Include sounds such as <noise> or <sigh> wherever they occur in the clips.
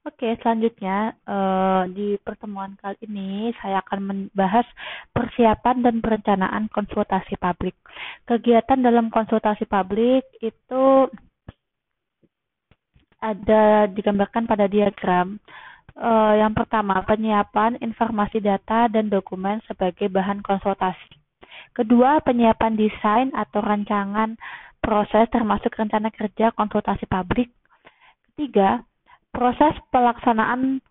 Oke, selanjutnya eh, di pertemuan kali ini saya akan membahas persiapan dan perencanaan konsultasi publik. Kegiatan dalam konsultasi publik itu ada digambarkan pada diagram. Eh, yang pertama, penyiapan informasi data dan dokumen sebagai bahan konsultasi. Kedua, penyiapan desain atau rancangan proses termasuk rencana kerja konsultasi publik. Ketiga, proses pelaksanaan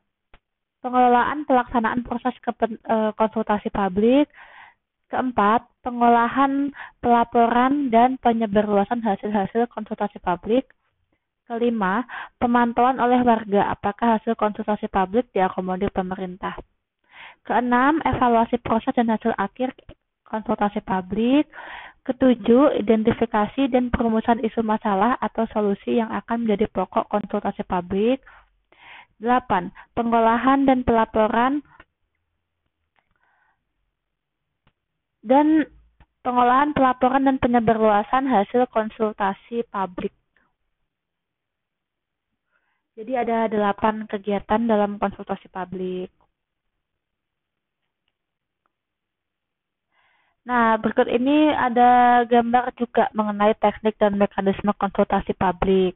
pengelolaan pelaksanaan proses kepen, e, konsultasi publik. Keempat, pengolahan pelaporan dan penyebarluasan hasil-hasil konsultasi publik. Kelima, pemantauan oleh warga apakah hasil konsultasi publik diakomodir pemerintah. Keenam, evaluasi proses dan hasil akhir konsultasi publik. Ketujuh, identifikasi dan perumusan isu masalah atau solusi yang akan menjadi pokok konsultasi publik. Delapan, pengolahan dan pelaporan dan pengolahan pelaporan dan penyebarluasan hasil konsultasi publik. Jadi ada delapan kegiatan dalam konsultasi publik. Nah, berikut ini ada gambar juga mengenai teknik dan mekanisme konsultasi publik.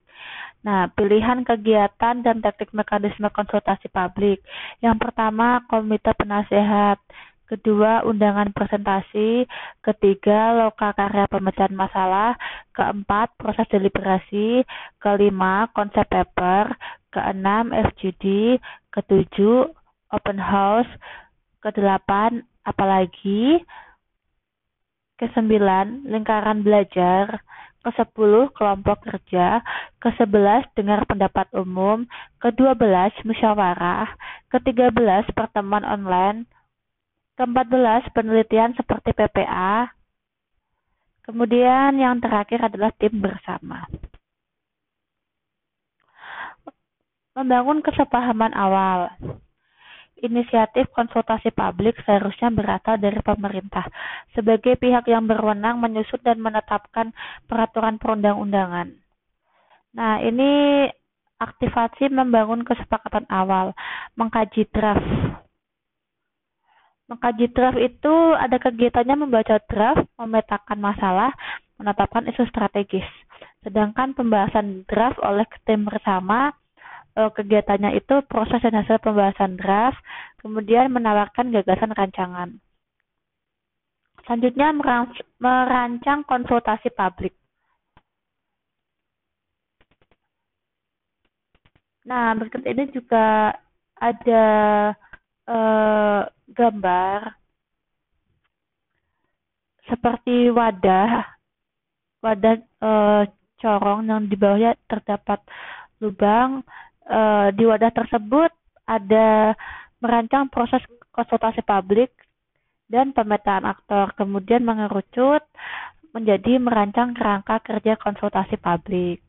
Nah, pilihan kegiatan dan teknik mekanisme konsultasi publik. Yang pertama, komite penasehat. Kedua, undangan presentasi. Ketiga, loka karya pemecahan masalah. Keempat, proses deliberasi. Kelima, konsep paper. Keenam, FGD. Ketujuh, open house. Kedelapan, apalagi ke-9 lingkaran belajar, ke-10 kelompok kerja, ke-11 dengar pendapat umum, ke-12 musyawarah, ke-13 pertemuan online, ke-14 penelitian seperti PPA, kemudian yang terakhir adalah tim bersama. Membangun kesepahaman awal inisiatif konsultasi publik seharusnya berasal dari pemerintah sebagai pihak yang berwenang menyusun dan menetapkan peraturan perundang-undangan. Nah, ini aktivasi membangun kesepakatan awal, mengkaji draft. Mengkaji draft itu ada kegiatannya membaca draft, memetakan masalah, menetapkan isu strategis. Sedangkan pembahasan draft oleh tim bersama uh, kegiatannya itu proses dan hasil pembahasan draft, kemudian menawarkan gagasan rancangan. Selanjutnya merancang konsultasi publik. Nah, berikut ini juga ada uh, gambar seperti wadah, wadah uh, corong yang di bawahnya terdapat lubang uh, di wadah tersebut ada merancang proses konsultasi publik dan pemetaan aktor, kemudian mengerucut menjadi merancang kerangka kerja konsultasi publik.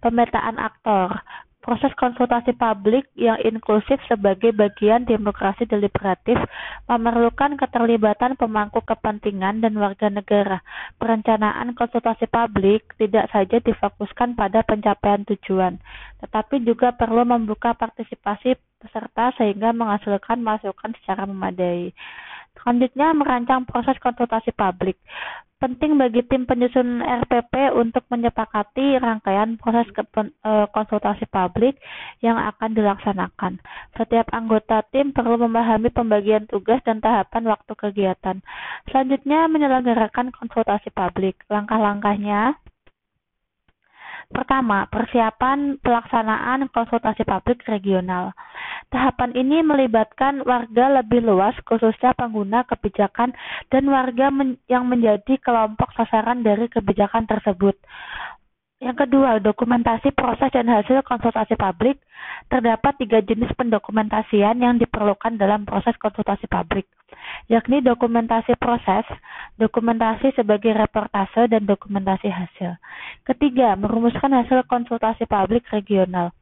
Pemetaan aktor Proses konsultasi publik yang inklusif sebagai bagian demokrasi deliberatif memerlukan keterlibatan pemangku kepentingan dan warga negara. Perencanaan konsultasi publik tidak saja difokuskan pada pencapaian tujuan, tetapi juga perlu membuka partisipasi peserta sehingga menghasilkan masukan secara memadai. Selanjutnya, merancang proses konsultasi publik penting bagi tim penyusun RPP untuk menyepakati rangkaian proses e, konsultasi publik yang akan dilaksanakan. Setiap anggota tim perlu memahami pembagian tugas dan tahapan waktu kegiatan. Selanjutnya, menyelenggarakan konsultasi publik. Langkah-langkahnya Pertama, persiapan pelaksanaan konsultasi publik regional. Tahapan ini melibatkan warga lebih luas, khususnya pengguna kebijakan dan warga men yang menjadi kelompok sasaran dari kebijakan tersebut. Yang kedua, dokumentasi proses dan hasil konsultasi publik. Terdapat tiga jenis pendokumentasian yang diperlukan dalam proses konsultasi publik, yakni dokumentasi proses, dokumentasi sebagai reportase, dan dokumentasi hasil. Ketiga, merumuskan hasil konsultasi publik regional.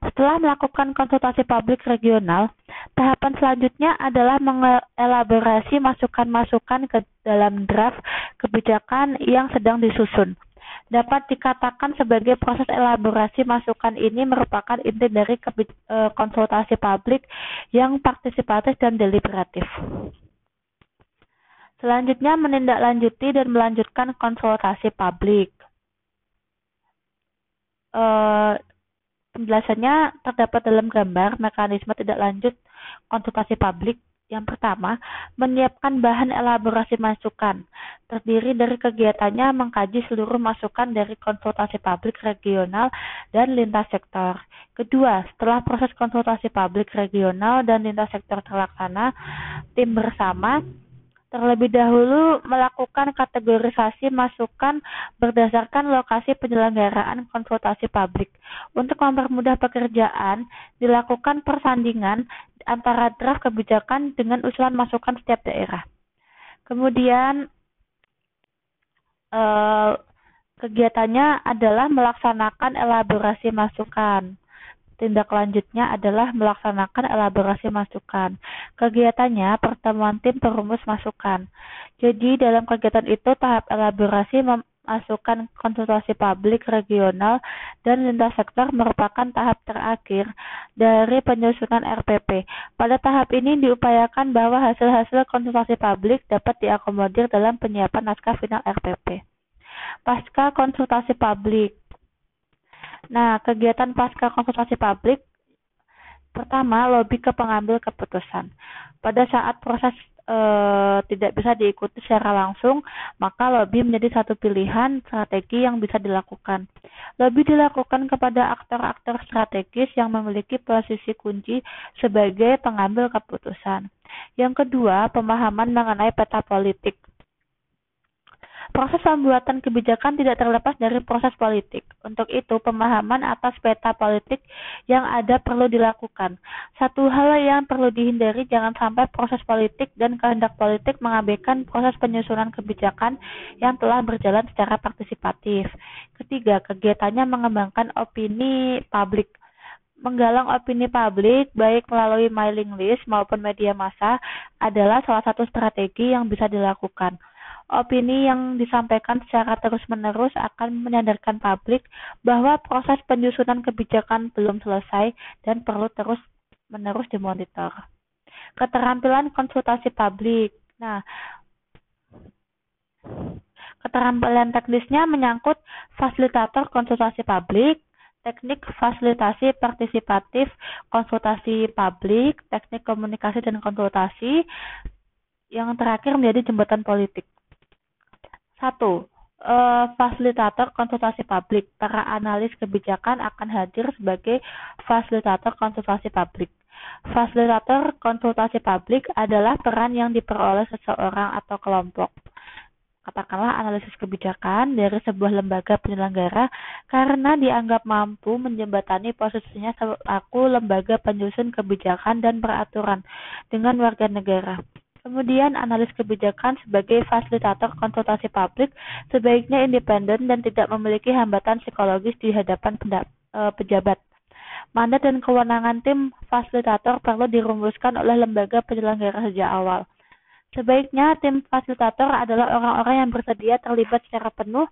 Setelah melakukan konsultasi publik regional, tahapan selanjutnya adalah mengelaborasi masukan-masukan ke dalam draft kebijakan yang sedang disusun dapat dikatakan sebagai proses elaborasi masukan ini merupakan inti dari e, konsultasi publik yang partisipatif dan deliberatif. Selanjutnya menindaklanjuti dan melanjutkan konsultasi publik. E, penjelasannya terdapat dalam gambar mekanisme tidak lanjut konsultasi publik yang pertama, menyiapkan bahan elaborasi masukan, terdiri dari kegiatannya mengkaji seluruh masukan dari konsultasi publik regional dan lintas sektor. Kedua, setelah proses konsultasi publik regional dan lintas sektor terlaksana, tim bersama terlebih dahulu melakukan kategorisasi masukan berdasarkan lokasi penyelenggaraan konsultasi publik. Untuk mempermudah pekerjaan, dilakukan persandingan antara draft kebijakan dengan usulan masukan setiap daerah. Kemudian eh, kegiatannya adalah melaksanakan elaborasi masukan. Tindak lanjutnya adalah melaksanakan elaborasi masukan. Kegiatannya pertemuan tim perumus masukan. Jadi dalam kegiatan itu tahap elaborasi masukan konsultasi publik regional dan lintas sektor merupakan tahap terakhir dari penyusunan RPP. Pada tahap ini diupayakan bahwa hasil-hasil konsultasi publik dapat diakomodir dalam penyiapan naskah final RPP. Pasca konsultasi publik, Nah, kegiatan pasca konsultasi publik pertama lobby ke pengambil keputusan. Pada saat proses e, tidak bisa diikuti secara langsung, maka lobby menjadi satu pilihan strategi yang bisa dilakukan. Lobby dilakukan kepada aktor-aktor strategis yang memiliki posisi kunci sebagai pengambil keputusan. Yang kedua, pemahaman mengenai peta politik. Proses pembuatan kebijakan tidak terlepas dari proses politik. Untuk itu, pemahaman atas peta politik yang ada perlu dilakukan. Satu hal yang perlu dihindari jangan sampai proses politik dan kehendak politik mengabaikan proses penyusunan kebijakan yang telah berjalan secara partisipatif. Ketiga, kegiatannya mengembangkan opini publik menggalang opini publik baik melalui mailing list maupun media massa adalah salah satu strategi yang bisa dilakukan. Opini yang disampaikan secara terus-menerus akan menyadarkan publik bahwa proses penyusunan kebijakan belum selesai dan perlu terus-menerus dimonitor. Keterampilan konsultasi publik. Nah, keterampilan teknisnya menyangkut fasilitator konsultasi publik, teknik fasilitasi partisipatif konsultasi publik, teknik komunikasi dan konsultasi, yang terakhir menjadi jembatan politik. Satu, uh, fasilitator konsultasi publik. Para analis kebijakan akan hadir sebagai fasilitator konsultasi publik. Fasilitator konsultasi publik adalah peran yang diperoleh seseorang atau kelompok katakanlah analisis kebijakan dari sebuah lembaga penyelenggara karena dianggap mampu menjembatani posisinya selaku lembaga penyusun kebijakan dan peraturan dengan warga negara. Kemudian, analis kebijakan sebagai fasilitator konsultasi publik sebaiknya independen dan tidak memiliki hambatan psikologis di hadapan eh, pejabat. Mandat dan kewenangan tim fasilitator perlu dirumuskan oleh lembaga penyelenggara sejak awal. Sebaiknya tim fasilitator adalah orang-orang yang bersedia terlibat secara penuh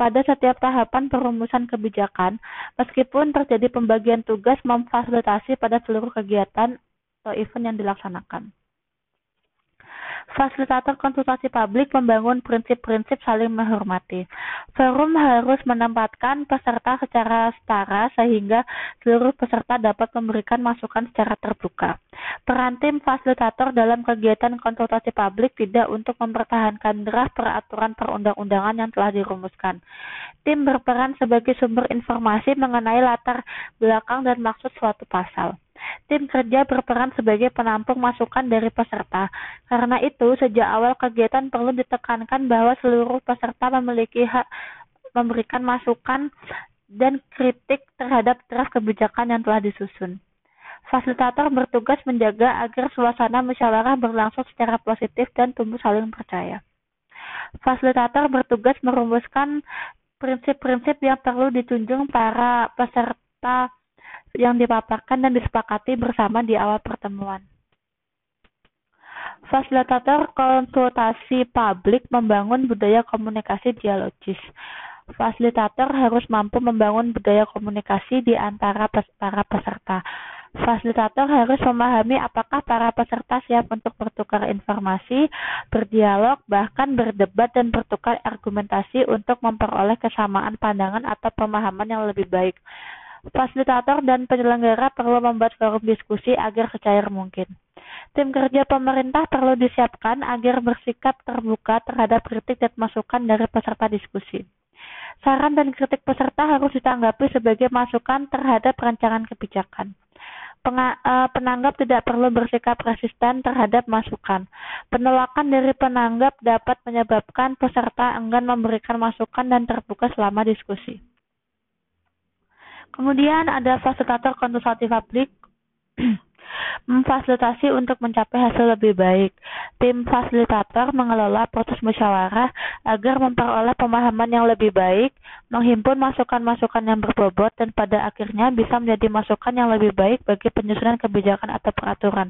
pada setiap tahapan perumusan kebijakan, meskipun terjadi pembagian tugas memfasilitasi pada seluruh kegiatan atau event yang dilaksanakan. Fasilitator konsultasi publik membangun prinsip-prinsip saling menghormati. Forum harus menempatkan peserta secara setara sehingga seluruh peserta dapat memberikan masukan secara terbuka. Peran tim fasilitator dalam kegiatan konsultasi publik tidak untuk mempertahankan draft peraturan perundang-undangan yang telah dirumuskan. Tim berperan sebagai sumber informasi mengenai latar belakang dan maksud suatu pasal. Tim kerja berperan sebagai penampung masukan dari peserta. Karena itu, sejak awal kegiatan perlu ditekankan bahwa seluruh peserta memiliki hak memberikan masukan dan kritik terhadap draft kebijakan yang telah disusun. Fasilitator bertugas menjaga agar suasana musyawarah berlangsung secara positif dan tumbuh saling percaya. Fasilitator bertugas merumuskan prinsip-prinsip yang perlu ditunjung para peserta yang dipaparkan dan disepakati bersama di awal pertemuan. Fasilitator konsultasi publik membangun budaya komunikasi dialogis. Fasilitator harus mampu membangun budaya komunikasi di antara para peserta. Fasilitator harus memahami apakah para peserta siap untuk bertukar informasi, berdialog, bahkan berdebat dan bertukar argumentasi untuk memperoleh kesamaan pandangan atau pemahaman yang lebih baik. Fasilitator dan penyelenggara perlu membuat forum diskusi agar secair mungkin. Tim kerja pemerintah perlu disiapkan agar bersikap terbuka terhadap kritik dan masukan dari peserta diskusi. Saran dan kritik peserta harus ditanggapi sebagai masukan terhadap rancangan kebijakan. Eh, penanggap tidak perlu bersikap resisten terhadap masukan. Penolakan dari penanggap dapat menyebabkan peserta enggan memberikan masukan dan terbuka selama diskusi. Kemudian ada fasilitator konsultasi publik <clears throat> memfasilitasi untuk mencapai hasil lebih baik. Tim fasilitator mengelola proses musyawarah agar memperoleh pemahaman yang lebih baik, menghimpun masukan-masukan yang berbobot, dan pada akhirnya bisa menjadi masukan yang lebih baik bagi penyusunan kebijakan atau peraturan.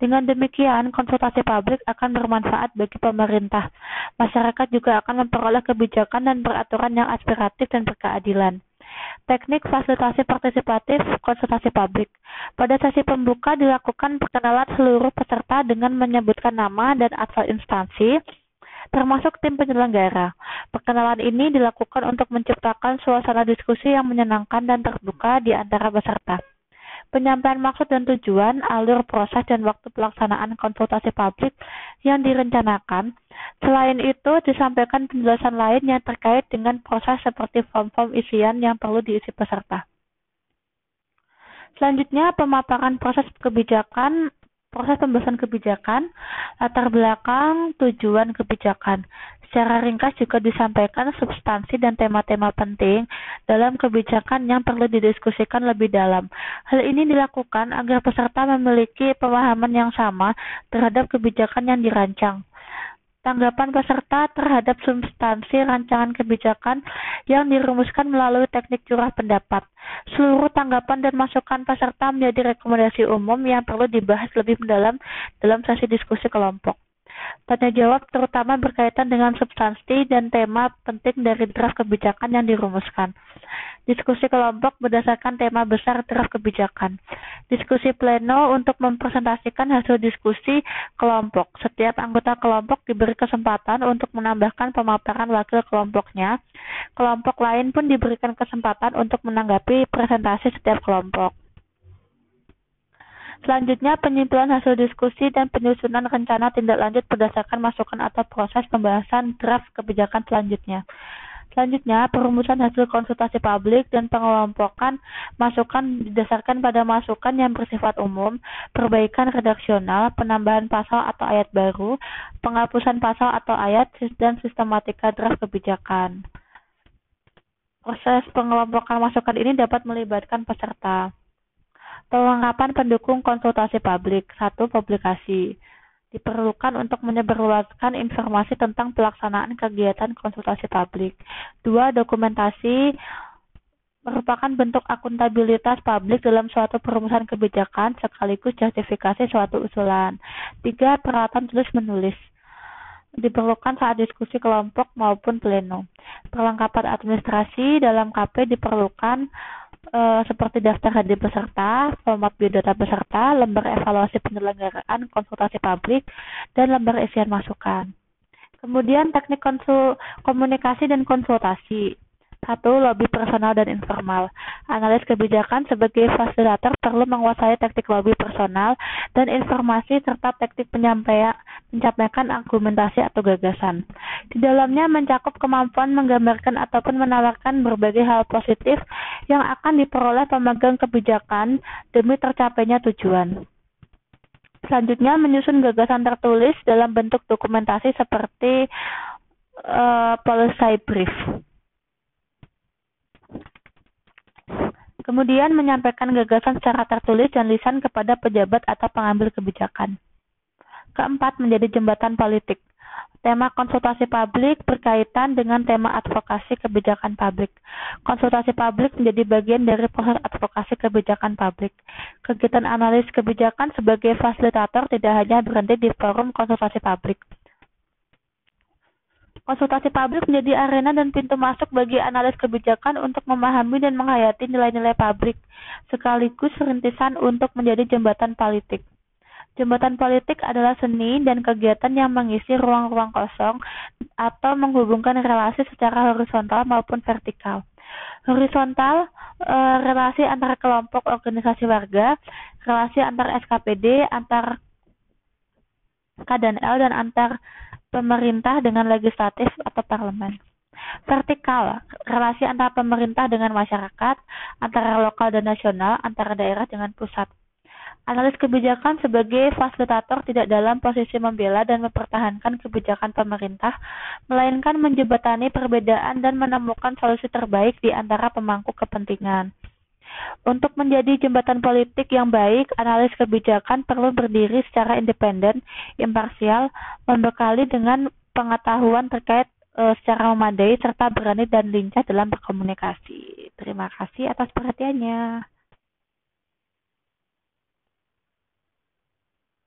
Dengan demikian, konsultasi publik akan bermanfaat bagi pemerintah. Masyarakat juga akan memperoleh kebijakan dan peraturan yang aspiratif dan berkeadilan. Teknik fasilitasi partisipatif konsultasi publik. Pada sesi pembuka dilakukan perkenalan seluruh peserta dengan menyebutkan nama dan asal instansi, termasuk tim penyelenggara. Perkenalan ini dilakukan untuk menciptakan suasana diskusi yang menyenangkan dan terbuka di antara peserta penyampaian maksud dan tujuan, alur proses dan waktu pelaksanaan konsultasi publik yang direncanakan. Selain itu, disampaikan penjelasan lain yang terkait dengan proses seperti form-form isian yang perlu diisi peserta. Selanjutnya, pemaparan proses kebijakan proses pembahasan kebijakan, latar belakang, tujuan kebijakan. Secara ringkas juga disampaikan substansi dan tema-tema penting dalam kebijakan yang perlu didiskusikan lebih dalam. Hal ini dilakukan agar peserta memiliki pemahaman yang sama terhadap kebijakan yang dirancang. Tanggapan peserta terhadap substansi rancangan kebijakan yang dirumuskan melalui teknik curah pendapat. Seluruh tanggapan dan masukan peserta menjadi rekomendasi umum yang perlu dibahas lebih mendalam dalam sesi diskusi kelompok. Tanya jawab terutama berkaitan dengan substansi dan tema penting dari draft kebijakan yang dirumuskan. Diskusi kelompok berdasarkan tema besar draft kebijakan. Diskusi pleno untuk mempresentasikan hasil diskusi kelompok. Setiap anggota kelompok diberi kesempatan untuk menambahkan pemaparan wakil kelompoknya. Kelompok lain pun diberikan kesempatan untuk menanggapi presentasi setiap kelompok. Selanjutnya, penyimpulan hasil diskusi dan penyusunan rencana tindak lanjut berdasarkan masukan atau proses pembahasan draft kebijakan selanjutnya. Selanjutnya, perumusan hasil konsultasi publik dan pengelompokan masukan didasarkan pada masukan yang bersifat umum, perbaikan redaksional, penambahan pasal atau ayat baru, penghapusan pasal atau ayat, dan sistematika draft kebijakan. Proses pengelompokan masukan ini dapat melibatkan peserta. Perlengkapan pendukung konsultasi publik. Satu, publikasi. Diperlukan untuk menyebarluaskan informasi tentang pelaksanaan kegiatan konsultasi publik. Dua, dokumentasi merupakan bentuk akuntabilitas publik dalam suatu perumusan kebijakan sekaligus justifikasi suatu usulan. Tiga, peralatan tulis-menulis diperlukan saat diskusi kelompok maupun pleno. Perlengkapan administrasi dalam KP diperlukan uh, seperti daftar hadir peserta, format biodata peserta, lembar evaluasi penyelenggaraan konsultasi publik, dan lembar isian masukan. Kemudian teknik konsul, komunikasi dan konsultasi. Satu, lobby personal dan informal. Analis kebijakan sebagai fasilitator perlu menguasai teknik lobby personal dan informasi serta teknik penyampaian menyampaikan argumentasi atau gagasan. Di dalamnya mencakup kemampuan menggambarkan ataupun menawarkan berbagai hal positif yang akan diperoleh pemegang kebijakan demi tercapainya tujuan. Selanjutnya menyusun gagasan tertulis dalam bentuk dokumentasi seperti uh, policy brief. Kemudian menyampaikan gagasan secara tertulis dan lisan kepada pejabat atau pengambil kebijakan. Keempat, menjadi jembatan politik. Tema konsultasi publik berkaitan dengan tema advokasi kebijakan publik. Konsultasi publik menjadi bagian dari proses advokasi kebijakan publik. Kegiatan analis kebijakan sebagai fasilitator tidak hanya berhenti di forum konsultasi publik. Konsultasi publik menjadi arena dan pintu masuk bagi analis kebijakan untuk memahami dan menghayati nilai-nilai publik, sekaligus rintisan untuk menjadi jembatan politik. Jembatan politik adalah seni dan kegiatan yang mengisi ruang-ruang kosong atau menghubungkan relasi secara horizontal maupun vertikal. Horizontal, e, relasi antara kelompok organisasi warga, relasi antar SKPD, antar K dan L, dan antar pemerintah dengan legislatif atau parlemen. Vertikal, relasi antara pemerintah dengan masyarakat, antara lokal dan nasional, antara daerah dengan pusat. Analis kebijakan sebagai fasilitator tidak dalam posisi membela dan mempertahankan kebijakan pemerintah, melainkan menjembatani perbedaan dan menemukan solusi terbaik di antara pemangku kepentingan. Untuk menjadi jembatan politik yang baik, analis kebijakan perlu berdiri secara independen, imparsial, membekali dengan pengetahuan terkait e, secara memadai, serta berani dan lincah dalam berkomunikasi. Terima kasih atas perhatiannya.